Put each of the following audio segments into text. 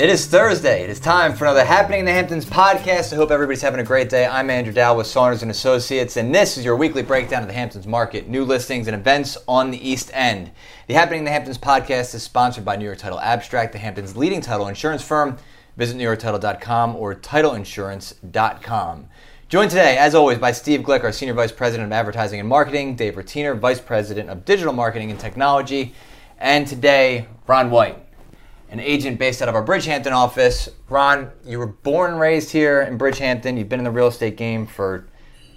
It is Thursday. It is time for another Happening in the Hamptons podcast. I hope everybody's having a great day. I'm Andrew Dowd with Saunders and Associates, and this is your weekly breakdown of the Hamptons market, new listings, and events on the East End. The Happening in the Hamptons podcast is sponsored by New York Title Abstract, the Hamptons' leading title insurance firm. Visit NewYorkTitle.com or TitleInsurance.com. Joined today, as always, by Steve Glick, our Senior Vice President of Advertising and Marketing, Dave Rotiner, Vice President of Digital Marketing and Technology, and today, Ron White an agent based out of our Bridgehampton office. Ron, you were born and raised here in Bridgehampton. You've been in the real estate game for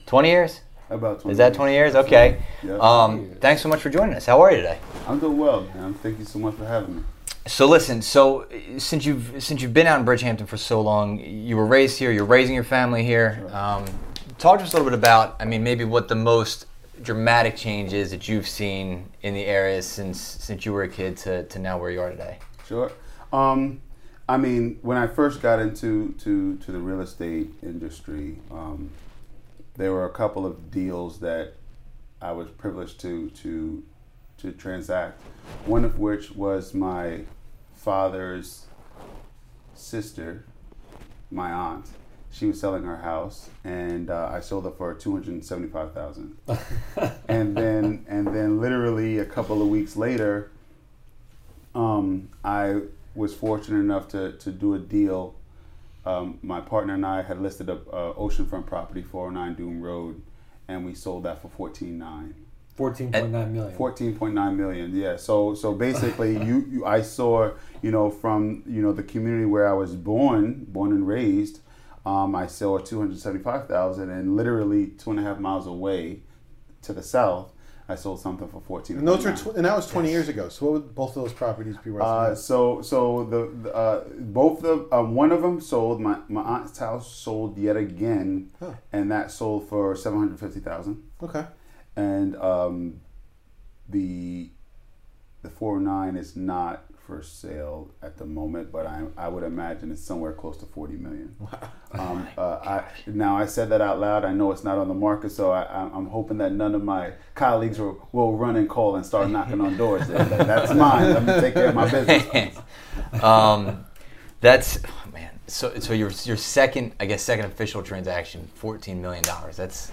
20 years? About 20 Is that 20 years? Okay. Yeah. Um, thanks so much for joining us. How are you today? I'm doing well, man. Thank you so much for having me. So listen, so since you've since you've been out in Bridgehampton for so long, you were raised here. You're raising your family here. Um, talk to us a little bit about, I mean, maybe what the most dramatic change is that you've seen in the area since since you were a kid to, to now where you are today. Sure. Um, I mean, when I first got into to, to the real estate industry, um, there were a couple of deals that I was privileged to to to transact. One of which was my father's sister, my aunt. She was selling her house, and uh, I sold it for two hundred seventy-five thousand. and then, and then, literally a couple of weeks later, um, I was fortunate enough to, to do a deal. Um, my partner and I had listed a, a oceanfront property, 409 Dune Road, and we sold that for 14.9. 14.9 million. 14.9 million. Yeah. So so basically, you, you I saw you know from you know the community where I was born, born and raised. Um, I saw 275,000, and literally two and a half miles away, to the south, I sold something for 14. And those were tw- and that was 20 years ago. So what would both of those properties be worth? Uh, so so the, the uh, both of um, one of them sold. My my aunt's house sold yet again, Huh. and that sold for seven hundred fifty thousand. okay. And um, the the four nine is not for sale at the moment, but I I would imagine it's somewhere close to forty million. Um, uh, I now I said that out loud. I know it's not on the market, so I, I'm I'm hoping that none of my colleagues will, will run and call and start knocking on doors. That's mine. Let me take care of my business. um, that's oh, man. So so your your second I guess second official transaction, fourteen million dollars. That's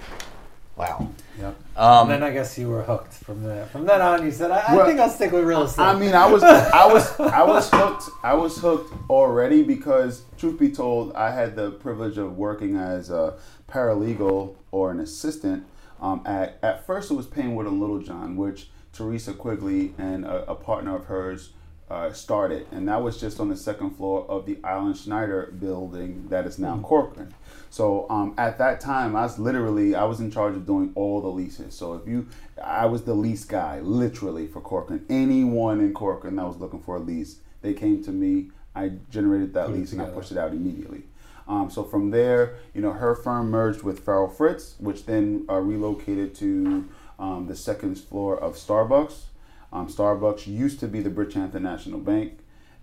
wow. Yep. and then Um, I guess you were hooked from there. From then on, you said, I, I Well, think I'll stick with real estate. I mean, I was, I was, I was hooked. I was hooked already because, truth be told, I had the privilege of working as a paralegal or an assistant. Um, at at first, it was Paynewood and Littlejohn, which Teresa Quigley and a, a partner of hers uh, started, and that was just on the second floor of the Allan Schneider building that is now Corcoran. So um, at that time, I was literally I was in charge of doing all the leases. So if you, I was the lease guy, literally for Corcoran. Anyone in Corcoran that was looking for a lease, they came to me. I generated that Put lease and I pushed it out immediately. Um, so from there, you know, her firm merged with Farrell Fritz, which then uh, relocated to um, the second floor of Starbucks. Um, Starbucks used to be the Bridgehampton National Bank,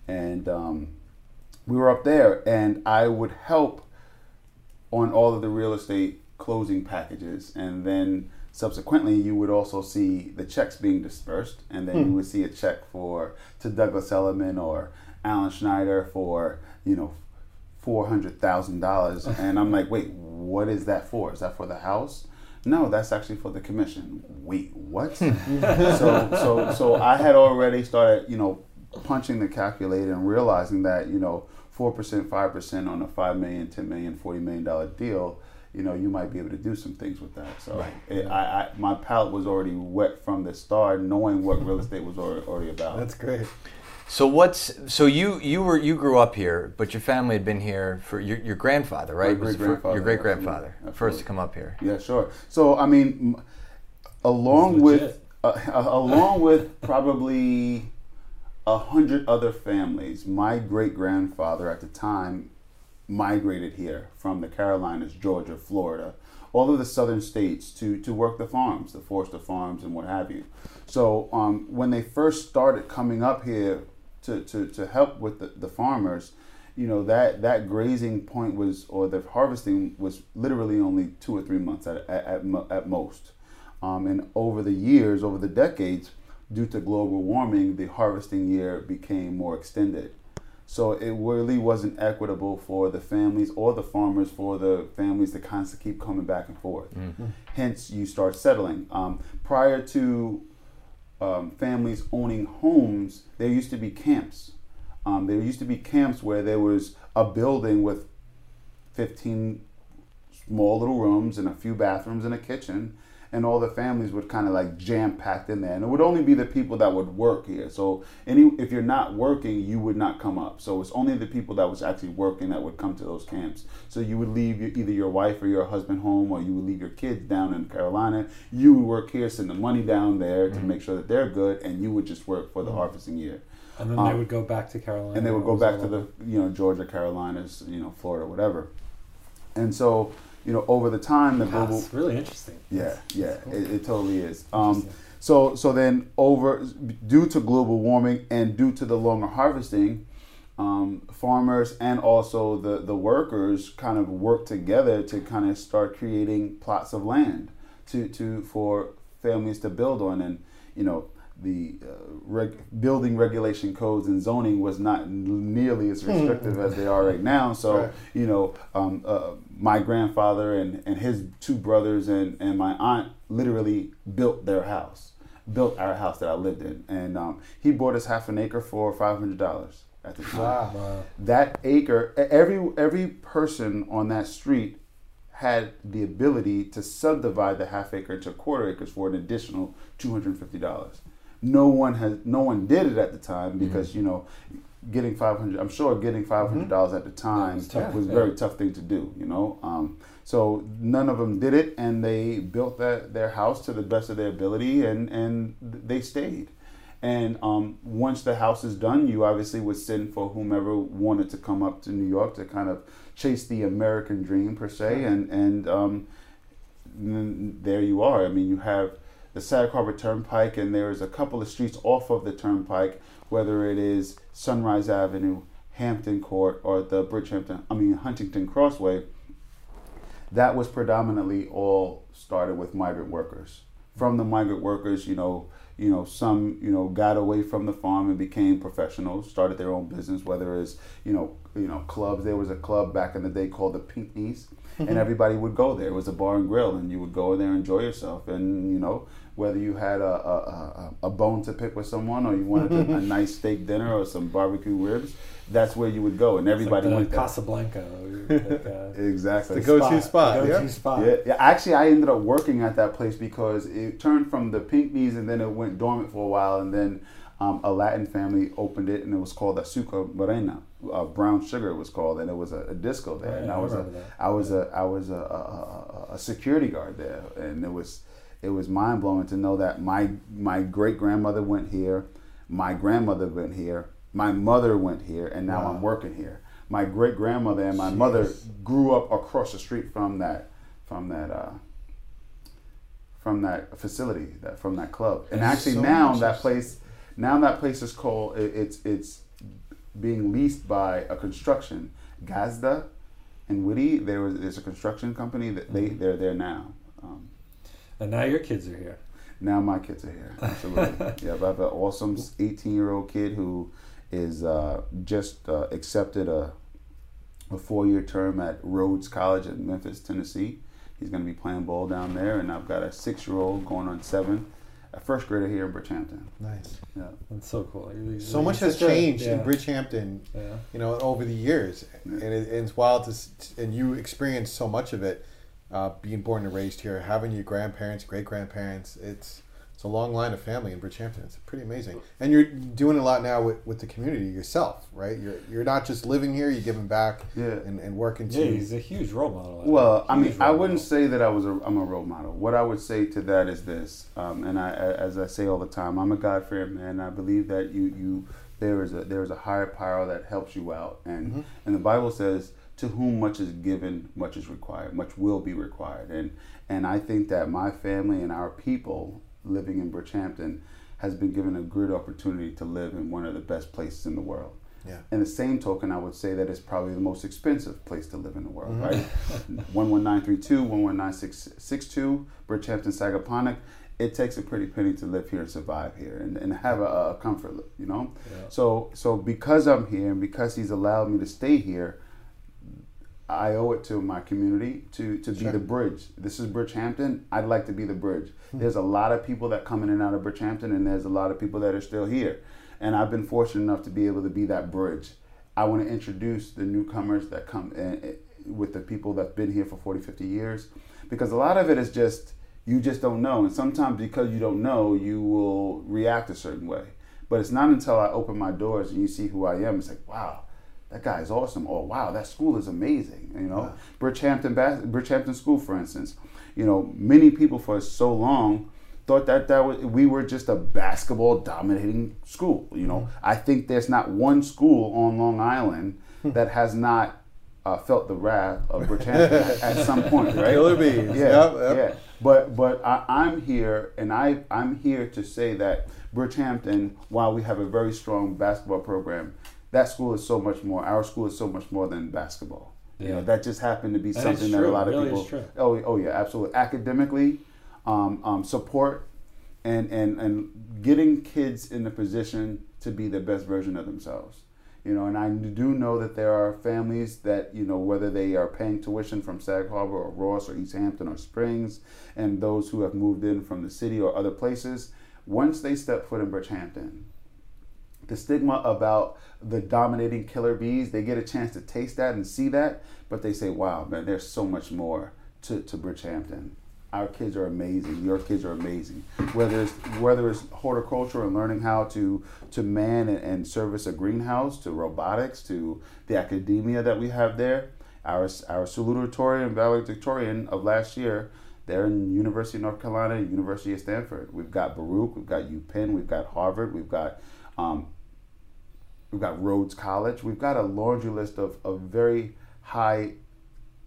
and um, we were up there, and I would help on all of the real estate closing packages, and then subsequently you would also see the checks being dispersed, and then you would see a check for to Douglas Elliman or Allan Schneider for you know four hundred thousand dollars, and I'm like, wait, what is that for? Is that for the house? No, that's actually for the commission. Wait, what? so, so, so I had already started, you know, punching the calculator and realizing that, you know, four percent, five percent on a five million, ten million, forty million dollar deal, you know, you might be able to do some things with that. So, it, I, I, my palate was already wet from the start, knowing what real estate was already, already about. That's great. So what's so you you were you grew up here, but your family had been here for your, your grandfather, right? My Was the fir- great-grandfather, Your great grandfather, absolutely, first to come up here. Yeah, sure. So I mean, along with uh, along with probably a hundred other families, my great grandfather at the time migrated here from the Carolinas, Georgia, Florida, all of the southern states to to work the farms, the Forster farms, and what have you. So um, when they first started coming up here to, to, to help with the, the farmers, you know that that grazing point was or the harvesting was literally only two or three months at at, at, at most um, and over the years over the decades due to global warming the harvesting year became more extended So it really wasn't equitable for the families or the farmers for the families to constantly keep coming back and forth. Hence, you start settling. Um, prior to um, families owning homes, there used to be camps. Um, there used to be camps where there was a building with 15 small little rooms and a few bathrooms and a kitchen and all the families would kind of like jam packed in there and it would only be the people that would work here. So any if you're not working you would not come up. So it's only the people that was actually working that would come to those camps. So you would leave your, either your wife or your husband home or you would leave your kids down in carolina. You would work here send the money down there to make sure that they're good and you would just work for the harvesting year. And then they Um, would go back to Carolina. and they would go back to the you know Georgia, Carolinas, you know Florida, whatever. And so you know over the time the global it's really interesting. yeah yeah cool. it, it totally is. Um, so so then over due to global warming and due to the longer harvesting. Um, farmers and also the, the workers kind of work together to kind of start creating plots of land to, to for families to build on and you know the uh, reg- building regulation codes and zoning was not nearly as restrictive as they are right now. So Right. you know, um, uh, my grandfather and, and his two brothers and, and my aunt literally built their house, built our house that I lived in, and um, he bought us half an acre for five hundred dollars at the time Wow. Wow. that acre every every person on that street had the ability to subdivide the half acre into quarter acres for an additional two hundred and fifty dollars. No one has no one did it at the time because you know getting five hundred. I'm sure getting five hundred dollars at the time was tough, was a very tough thing to do. You know, um, so none of them did it, and they built that their house to the best of their ability, and and they stayed. And um, once the house is done, you obviously would send for whomever wanted to come up to New York to kind of chase the American dream per se, and and um, there you are. I mean, you have the Sag Harbor Turnpike, and there's a couple of streets off of the Turnpike, whether it is Sunrise Avenue, Hampton Court, or the Bridgehampton, I mean Huntington Crossway. That was predominantly all started with migrant workers. From the migrant workers, you know, you know, some you know got away from the farm and became professionals, started their own business, whether it's you know, you know, clubs. There was a club back in the day called the Pinckneys, and mm-hmm. everybody would go there. It was a bar and grill, and you would go there and enjoy yourself. And you know, whether you had a a, a, a bone to pick with someone, or you wanted a, a nice steak dinner or some barbecue ribs, that's where you would go, and everybody It's like went the there. Casablanca. Like, uh, Exactly. The go-to spot, the go-to yeah. spot. Yeah, yeah. Actually, I ended up working at that place because it turned from the Pinckneys and then it went dormant for a while, and then um, a Latin family opened it, and it was called Azúcar Morena. Uh, brown sugar it was called, and it was a, a disco there. Oh, and yeah, I I was a, remember that. Was a, I was a, a, a, a security guard there, and it was, it was mind blowing to know that my my great grandmother went here, my grandmother went here, my mother went here, and now Wow. I'm working here. My great grandmother and my mother grew up across the street from that from that uh, from that facility that from that club and That's actually so now that place now that place is called it, it's it's being leased by a construction Gazda and Whitty there was there's a construction company that they Mm-hmm. they're there now um, And now your kids are here. now my kids are here absolutely yeah I have an awesome 18 year old kid who is uh, just uh, accepted a a four year term at Rhodes College in Memphis, Tennessee. He's going to be playing ball down there, and I've got a six year old going on seven, a first grader here in Bridgehampton. Nice. Yeah. That's so cool. You- So you- much has changed yeah. in Bridgehampton, Yeah. you know, over the years, and, it, and it's wild to, and you experienced so much of it, uh, being born and raised here, having your grandparents, great grandparents. It's it's a long line of family in Bridgehampton. It's pretty amazing, and you're doing a lot now with, with the community yourself, right? You're you're not just living here; you're giving back Yeah. and, and working to. Yeah, he's a huge role model. Well, I mean, I wouldn't model. say that I was a I'm a role model. What I would say to that is this, um, and I, as I say all the time, I'm a God fearing man. I believe that you you there is a there is a higher power that helps you out, and and the Bible says, "To whom much is given, much is required. Much will be required." And and I think that my family and our people living in Bridgehampton has been given a good opportunity to live in one of the best places in the world. Yeah. In the same token, I would say that it's probably the most expensive place to live in the world, Mm-hmm. right? 11932, 11962, Bridgehampton, Sagaponack. It takes a pretty penny to live here and survive here and, and have a, a comfort, you know? Yeah. So, so because I'm here and because he's allowed me to stay here, I owe it to my community to, to be Sure. the bridge. This is Bridgehampton. I'd like to be the bridge. Hmm. There's a lot of people that come in and out of Bridgehampton, and there's a lot of people that are still here. And I've been fortunate enough to be able to be that bridge. I want to introduce the newcomers that come in, eh, with the people that've been here for 40, 50 years. Because a lot of it is just, you just don't know. And sometimes because you don't know, you will react a certain way. But it's not until I open my doors and you see who I am, it's like, wow, that guy is awesome. Or wow, that school is amazing. You know, Bridgehampton, Bas- Bridgehampton School, for instance. You know, many people for so long thought that that was, we were just a basketball dominating school. You know, I think there's not one school on Long Island that has not uh, felt the wrath of Bridgehampton at, at some point, right? Killer bees. Yeah, Yep, yep. yeah. But but I, I'm here, and I I'm here to say that Bridgehampton, while we have a very strong basketball program, that school is so much more. Our school is so much more than basketball. You know, that just happened to be And something that a lot of Really people. true. Oh oh yeah, absolutely. Academically, um, um, support, and and and getting kids in the position to be the best version of themselves. You know, and I do know that there are families that, you know, whether they are paying tuition from Sag Harbor or Ross or East Hampton or Springs, and those who have moved in from the city or other places, once they step foot in Bridgehampton, the stigma about the dominating killer bees, they get a chance to taste that and see that, but they say, wow, man, there's so much more to, to Bridgehampton. Our kids are amazing. Your kids are amazing. Whether it's whether it's horticulture and learning how to to man and, and service a greenhouse, to robotics, to the academia that we have there. Our our salutatorian valedictorian of last year, they're in University of North Carolina, University of Stanford. We've got Baruch, we've got UPenn, we've got Harvard, we've got um, we've got Rhodes College. We've got a laundry list of, of very high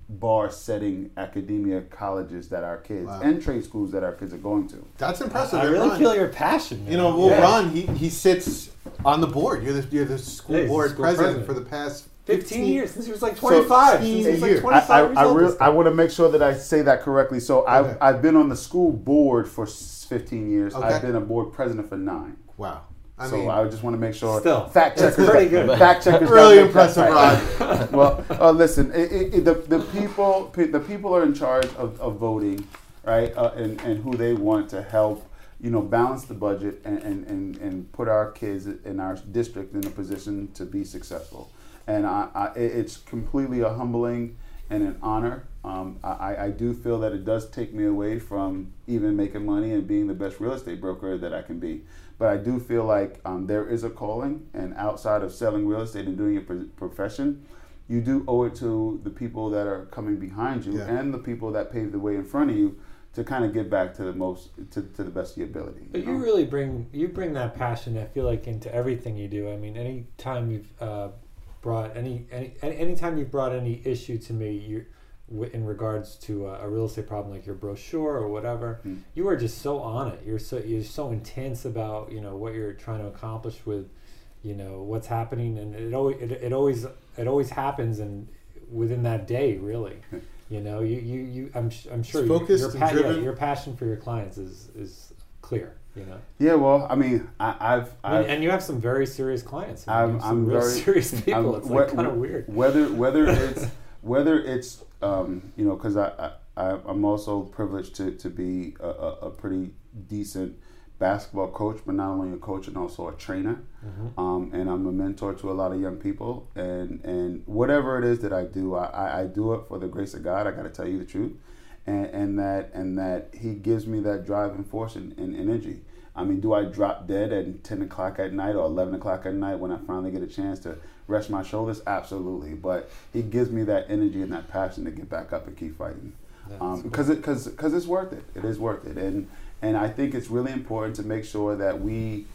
bar setting academia colleges that our kids Wow. and trade schools that our kids are going to. That's impressive. I And really Ron, feel your passion. Man. You know, well, Yeah. Ron, he, he sits on the board. You're the, you're the school Yeah, he's the board school president, president. for the past 15 years since he was like 25. since he was like 25 I, I, years I, old real- I want to make sure that I say that correctly. So I've, I've been on the school board for 15 years. Okay. I've been a board president for nine. Wow. I so mean, I just want to make sure. Still, fact checkers. pretty good. Fact checkers. Really impressive, right. well, uh, listen. It, it, it- the the people the people are in charge of, of voting, right? Uh, and and who they want to help. You know, balance the budget and, and, and, and put our kids in our district in a position to be successful. And I, I, it's completely a humbling and an honor. Um, I, I do feel that it does take me away from even making money and being the best real estate broker that I can be. But I do feel like um, there is a calling, and outside of selling real estate and doing your pro- profession, you do owe it to the people that are coming behind you Yeah. and the people that paved the way in front of you to kind of give back to the most, to, to the best of your ability. But you really bring you bring that passion. I feel like into everything you do. I mean, any time you've uh, brought any any any anytime you've brought any issue to me, you w- in regards to a, a real estate problem like your brochure or whatever, Mm. you are just so on it. You're so you're so intense about you know what you're trying to accomplish with you know what's happening, and it always it, it always it always happens and within that day really. You know, you, you, you I'm, sh- I'm sure It's your- focused your, and pa- yeah, driven. your passion for your clients is, is clear, you know. Yeah, well, I mean, I, I've, I mean, I've and you have some very serious clients. I mean, I'm, you have I'm real very serious people. I'm- it's like whe- kind of weird. Whether whether it's whether it's um, you know because I, I I'm also privileged to to be a, a, pretty decent basketball coach, but not only a coach and also a trainer. Mm-hmm. Um, and I'm a mentor to a lot of young people. And and whatever it is that I do, I, I, I do it for the grace of God. I got to tell you the truth, and, and that and that He gives me that driving force and, and energy. I mean, do I drop dead at 10 o'clock at night or 11 o'clock at night when I finally get a chance to rest my shoulders? Absolutely. But He gives me that energy and that passion to get back up and keep fighting. That's Because it, cause, cause it's worth it. It is worth it. And, and I think it's really important to make sure that we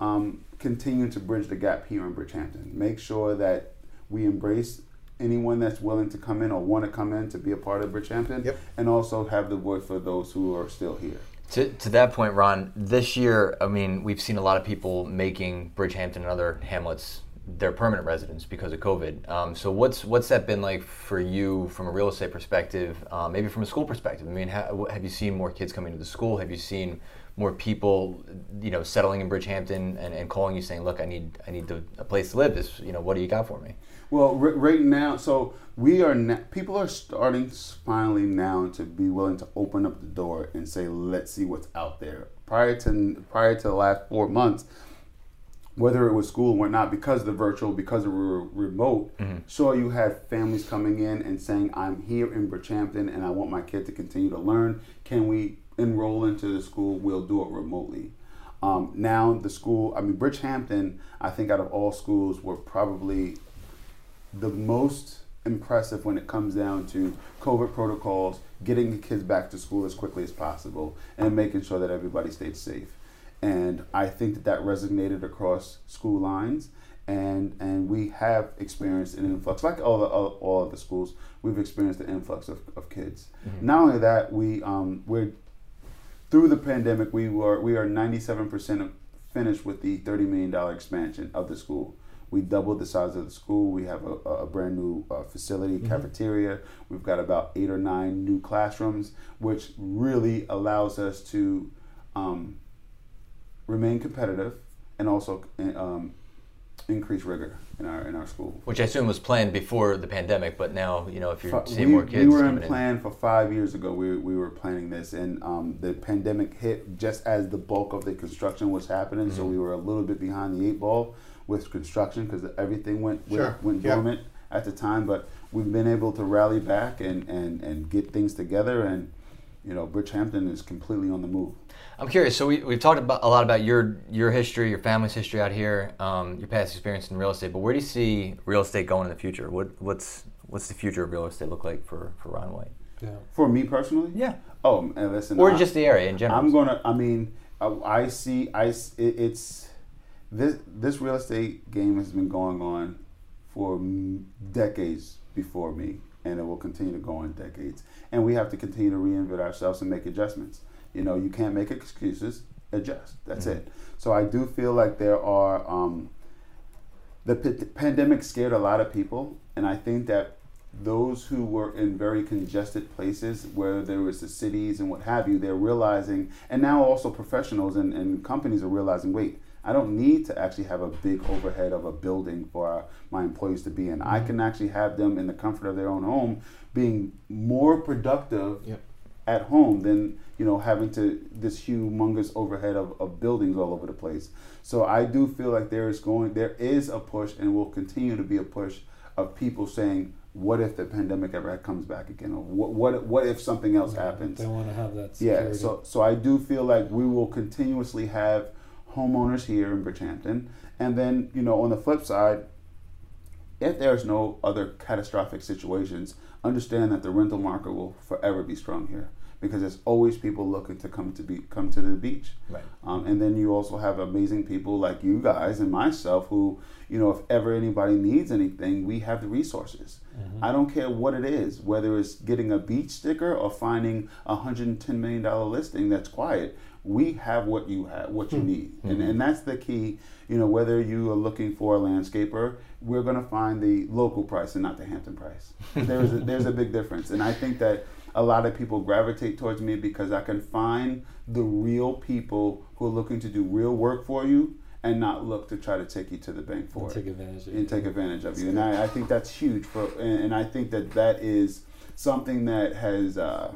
um, continue to bridge the gap here in Bridgehampton. Make sure that we embrace anyone that's willing to come in or want to come in to be a part of Bridgehampton. Yep. And also have the voice for those who are still here. To, to that point, Ron, this year, I mean, we've seen a lot of people making Bridgehampton and other hamlets their permanent residence because of COVID. Um, so what's what's that been like for you from a real estate perspective? Um, maybe from a school perspective. I mean, ha- have you seen more kids coming to the school? Have you seen more people, you know, settling in Bridgehampton and, and calling you saying, "Look, I need I need to, a place to live. This, you know, what do you got for me?" Well, r- right now, so we are na- people are starting finally now to be willing to open up the door and say, "Let's see what's out there." Prior to prior to the last four months, whether it was school or not, because of the virtual, because of re- remote, Mm-hmm. so you had families coming in and saying, "I'm here in Bridgehampton and I want my kid to continue to learn. Can we enroll into the school? We'll do it remotely." Um, now the school, I mean Bridgehampton, I think out of all schools were probably the most impressive when it comes down to COVID protocols, getting the kids back to school as quickly as possible, and making sure that everybody stayed safe. And I think that that resonated across school lines, and and we have experienced an influx, like all the, all, all of the schools, we've experienced an influx of, of kids. Not only that, we um, we're through the pandemic, we were we are 97% finished with the 30 million dollar expansion of the school. We doubled the size of the school. We have a, a brand new uh, facility, cafeteria. We've got about eight or nine new classrooms, which really allows us to um, remain competitive and also um, increase rigor in our in our school. Which I assume was planned before the pandemic, but now you know if you're Fi- seeing we, more kids we were coming in in. plan for five years ago. We, we were planning this, and um, the pandemic hit just as the bulk of the construction was happening. So Mm-hmm. we were a little bit behind the eight ball with construction because everything went went, Sure. went Yep. dormant at the time. But we've been able to rally back and, and, and get things together, and you know, Bridgehampton is completely on the move. I'm curious. So we, we've talked about a lot about your your history, your family's history out here, um, your past experience in real estate. But where do you see real estate going in the future? What what's what's the future of real estate look like for for Ron White? Yeah. For me personally, Yeah, Oh, and listen, or I- just the area in general. I'm gonna. I mean, I, I see. I. s- It, it's this. This real estate game has been going on for decades before me, and it will continue to go on decades. And we have to continue to reinvent ourselves and make adjustments. You know, you can't make excuses. Adjust. That's it. So I do feel like there are. Um, the p- pandemic scared a lot of people, and I think that those who were in very congested places where there was the cities and what have you, they're realizing, and now also professionals and, and companies are realizing, wait, I don't need to actually have a big overhead of a building for our, my employees to be in. I mm-hmm. can actually have them in the comfort of their own home being more productive Yep. at home than you know having to this humongous overhead of, of buildings all over the place so i do feel like there is going there is a push and will continue to be a push of people saying what if the pandemic ever comes back again or what what, what if something else happens They want to have that security. yeah, so so I do feel like we will continuously have homeowners here in Bridgehampton, and then you know on the flip side, if there's no other catastrophic situations, understand that the rental market will forever be strong here because there's always people looking to come to be come to the beach. Right. Um, and then you also have amazing people like you guys and myself who, you know, if ever anybody needs anything, we have the resources. I don't care what it is, whether it's getting a beach sticker or finding a hundred and ten million dollar listing that's quiet. We have what you have, what you need, and, and that's the key. You know, whether you are looking for a landscaper, we're going to find the local price and not the Hampton price. There's a, there's a big difference, and I think that a lot of people gravitate towards me because I can find the real people who are looking to do real work for you and not look to try to take you to the bank for And it take advantage of and it. take advantage of you. And I, I think that's huge for, and, and I think that that is something that has uh,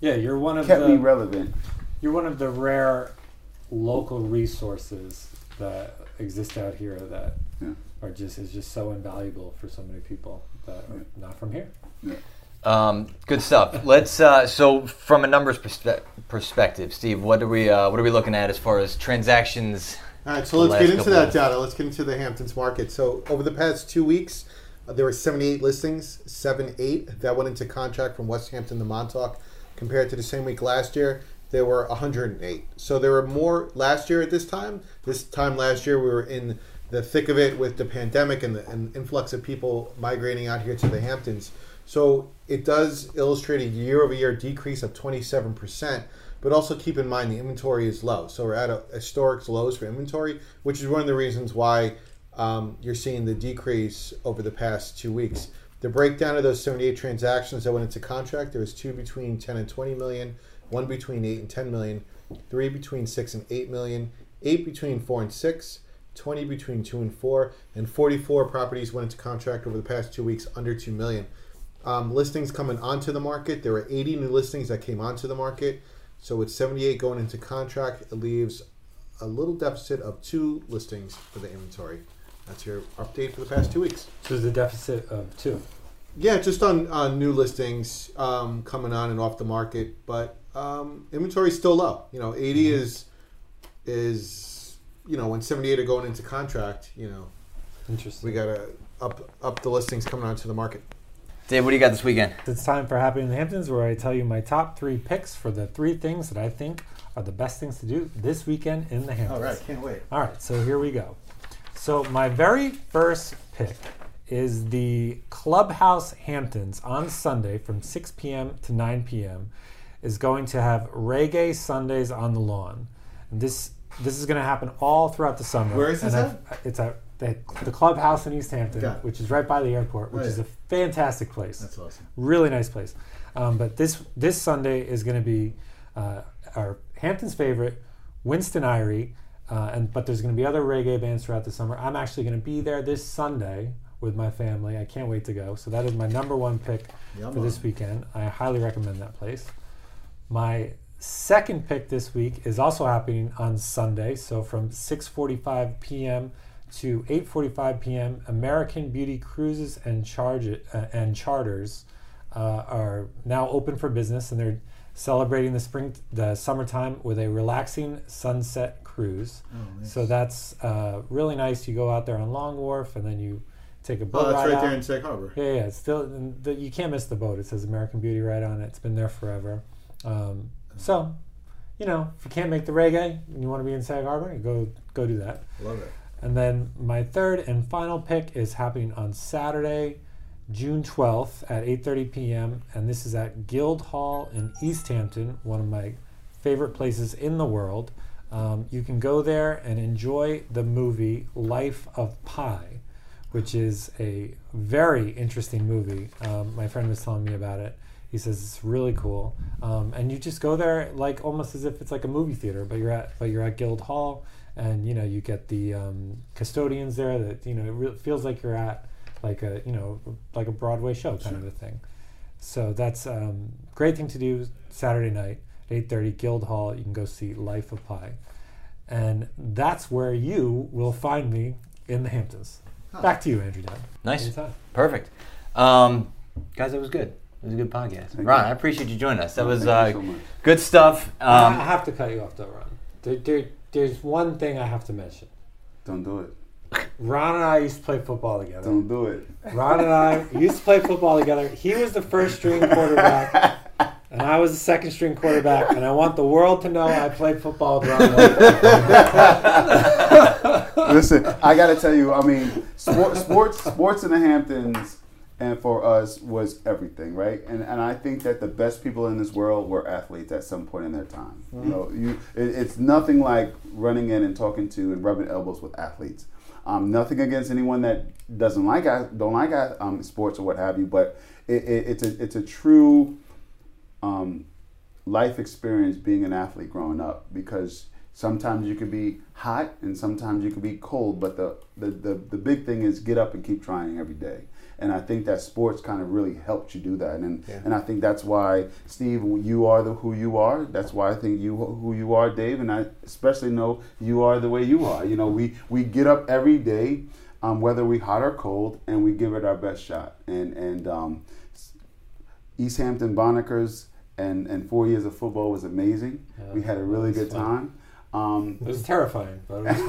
Yeah, you're one of kept the me relevant. You're one of the rare local resources that exist out here that Yeah. are just is just so invaluable for so many people that are not from here. Um, good stuff. Let's. Uh, so, from a numbers perspe- perspective, Steve, what are we uh, what are we looking at as far as transactions? All right, so let's get into that data. Let's get into the Hamptons market. So over the past two weeks, uh, there were 78 listings, seven eight that went into contract from West Hampton to Montauk. Compared to the same week last year, there were 108. So there were more last year at this time. This time last year, we were in the thick of it with the pandemic and the and influx of people migrating out here to the Hamptons. So it does illustrate a year-over-year decrease of 27 percent. But also keep in mind the inventory is low. So we're at a historic lows for inventory, which is one of the reasons why um, you're seeing the decrease over the past two weeks. The breakdown of those 78 transactions that went into contract, there was two between 10 and 20 million, one between 8 and 10 million, three between 6 and 8 million, eight between 4 and 6, 20 between 2 and 4, and 44 properties went into contract over the past two weeks under 2 million. Um, listings coming onto the market, there were 80 new listings that came onto the market. So with 78 going into contract, it leaves a little deficit of two listings for the inventory. That's your update for the past two weeks. So a deficit of two. Yeah, just on, on new listings um, coming on and off the market, but um, inventory is still low. You know, 80 is is you know when 78 are going into contract. You know, Interesting. we gotta up up the listings coming onto the market. Dave, what do you got this weekend? It's time for Happy in the Hamptons, where I tell you my top three picks for the three things that I think are the best things to do this weekend in the Hamptons. All right, can't wait. All right, so here we go. So my very first pick is the Clubhouse Hamptons on Sunday from 6 p.m. to 9 p.m. is going to have reggae Sundays on the lawn. And this this is going to happen all throughout the summer. Where is this And I've- It's at the, the clubhouse in East Hampton, which is right by the airport, which Oh, is a fantastic place That's awesome. really nice place. Um, but this this Sunday is going to be uh, our Hampton's favorite, Winston Irie, uh, and but there's going to be other reggae bands throughout the summer. I'm actually going to be there this Sunday with my family. I can't wait to go. So that is my number one pick for this weekend. I highly recommend that place. My second pick this week is also happening on Sunday. So from 6:45 p.m. to 8:45 p.m., American Beauty Cruises and charge uh, and charters uh, are now open for business, and they're celebrating the spring, the summertime with a relaxing sunset cruise. So that's uh, really nice. You go out there on Long Wharf, and then you take a boat Oh, that's right there in Sag Harbor. Yeah, yeah. It's still the, you can't miss the boat. It says American Beauty right on it. It's been there forever. Um, so, you know, if you can't make the reggae and you want to be in Sag Harbor, go go do that. Love it. And then my third and final pick is happening on Saturday, June 12th at 8:30 p.m. and this is at Guild Hall in East Hampton, one of my favorite places in the world. Um, you can go there and enjoy the movie Life of Pi, which is a very interesting movie. Um, my friend was telling me about it. He says it's really cool, um, and you just go there like almost as if it's like a movie theater, but you're at but you're at Guild Hall, and you know you get the um, custodians there. That you know it re- feels like you're at like a you know like a Broadway show kind of a thing. So that's um, great thing to do Saturday night, eight thirty, Guild Hall. You can go see Life of Pi, and that's where you will find me in the Hamptons. Back to you, Andrew. Down. Nice. Anytime. Perfect. Um, guys, that was good. It was a good podcast. Thank Ron, you. I appreciate you joining us. That Oh, was uh, so good stuff. I Um, have to cut you off though, Ron. There, there, there's one thing I have to mention. Don't do it. Ron and I used to play football together. Don't do it. Ron and I used to play football together. He was the first string quarterback, and I was the second string quarterback. And I want the world to know I played football with Ron. Listen, I got to tell you, I mean, sport, sports, sports in the Hamptons, and for us was everything, right? And and I think that the best people in this world were athletes at some point in their time. You know, you it, it's nothing like running in and talking to and rubbing elbows with athletes. Um, nothing against anyone that doesn't like don't like um, sports or what have you, but it, it, it's a it's a true um, life experience being an athlete growing up because sometimes you could be hot and sometimes you could be cold but the, the, the, the big thing is get up and keep trying every day and i think that sports kind of really helped you do that and Yeah. and i think that's why steve you are the who you are that's why i think you who you are dave and i especially know you are the way you are you know we we get up every day um, whether we hot or cold and we give it our best shot and and um, East Hampton Bonackers and, and four years of football was amazing. Yeah, we had a really good fun. time. Um, It was terrifying, but it was.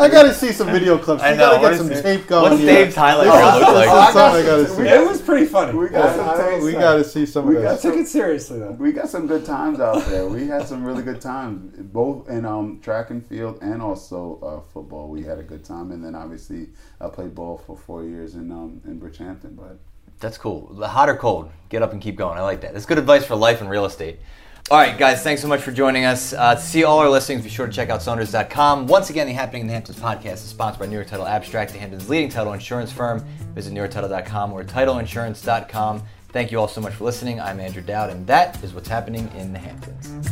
I gotta see some video clips. I You know, gotta get some it? tape going. What's here. Dave's highlight This reel look like? I gotta see. it was pretty funny. we got some I- I- tapes. We gotta see some We of got I this. took it seriously though. we got some good times out there. We had some really good times, both in um, track and field and also uh, football. We had a good time, and then obviously I played ball for four years in um, in Bridgehampton. But That's cool. The hot or cold, get up and keep going. I like that. That's good advice for life and real estate. All right, guys, thanks so much for joining us. Uh, to see all our listings, be sure to check out Saunders.com. Once again, the Happening in the Hamptons podcast is sponsored by New York Title Abstract, the Hamptons' leading title insurance firm. Visit NewYorkTitle.com or TitleInsurance.com. Thank you all so much for listening. I'm Andrew Dowd, and that is what's happening in the Hamptons.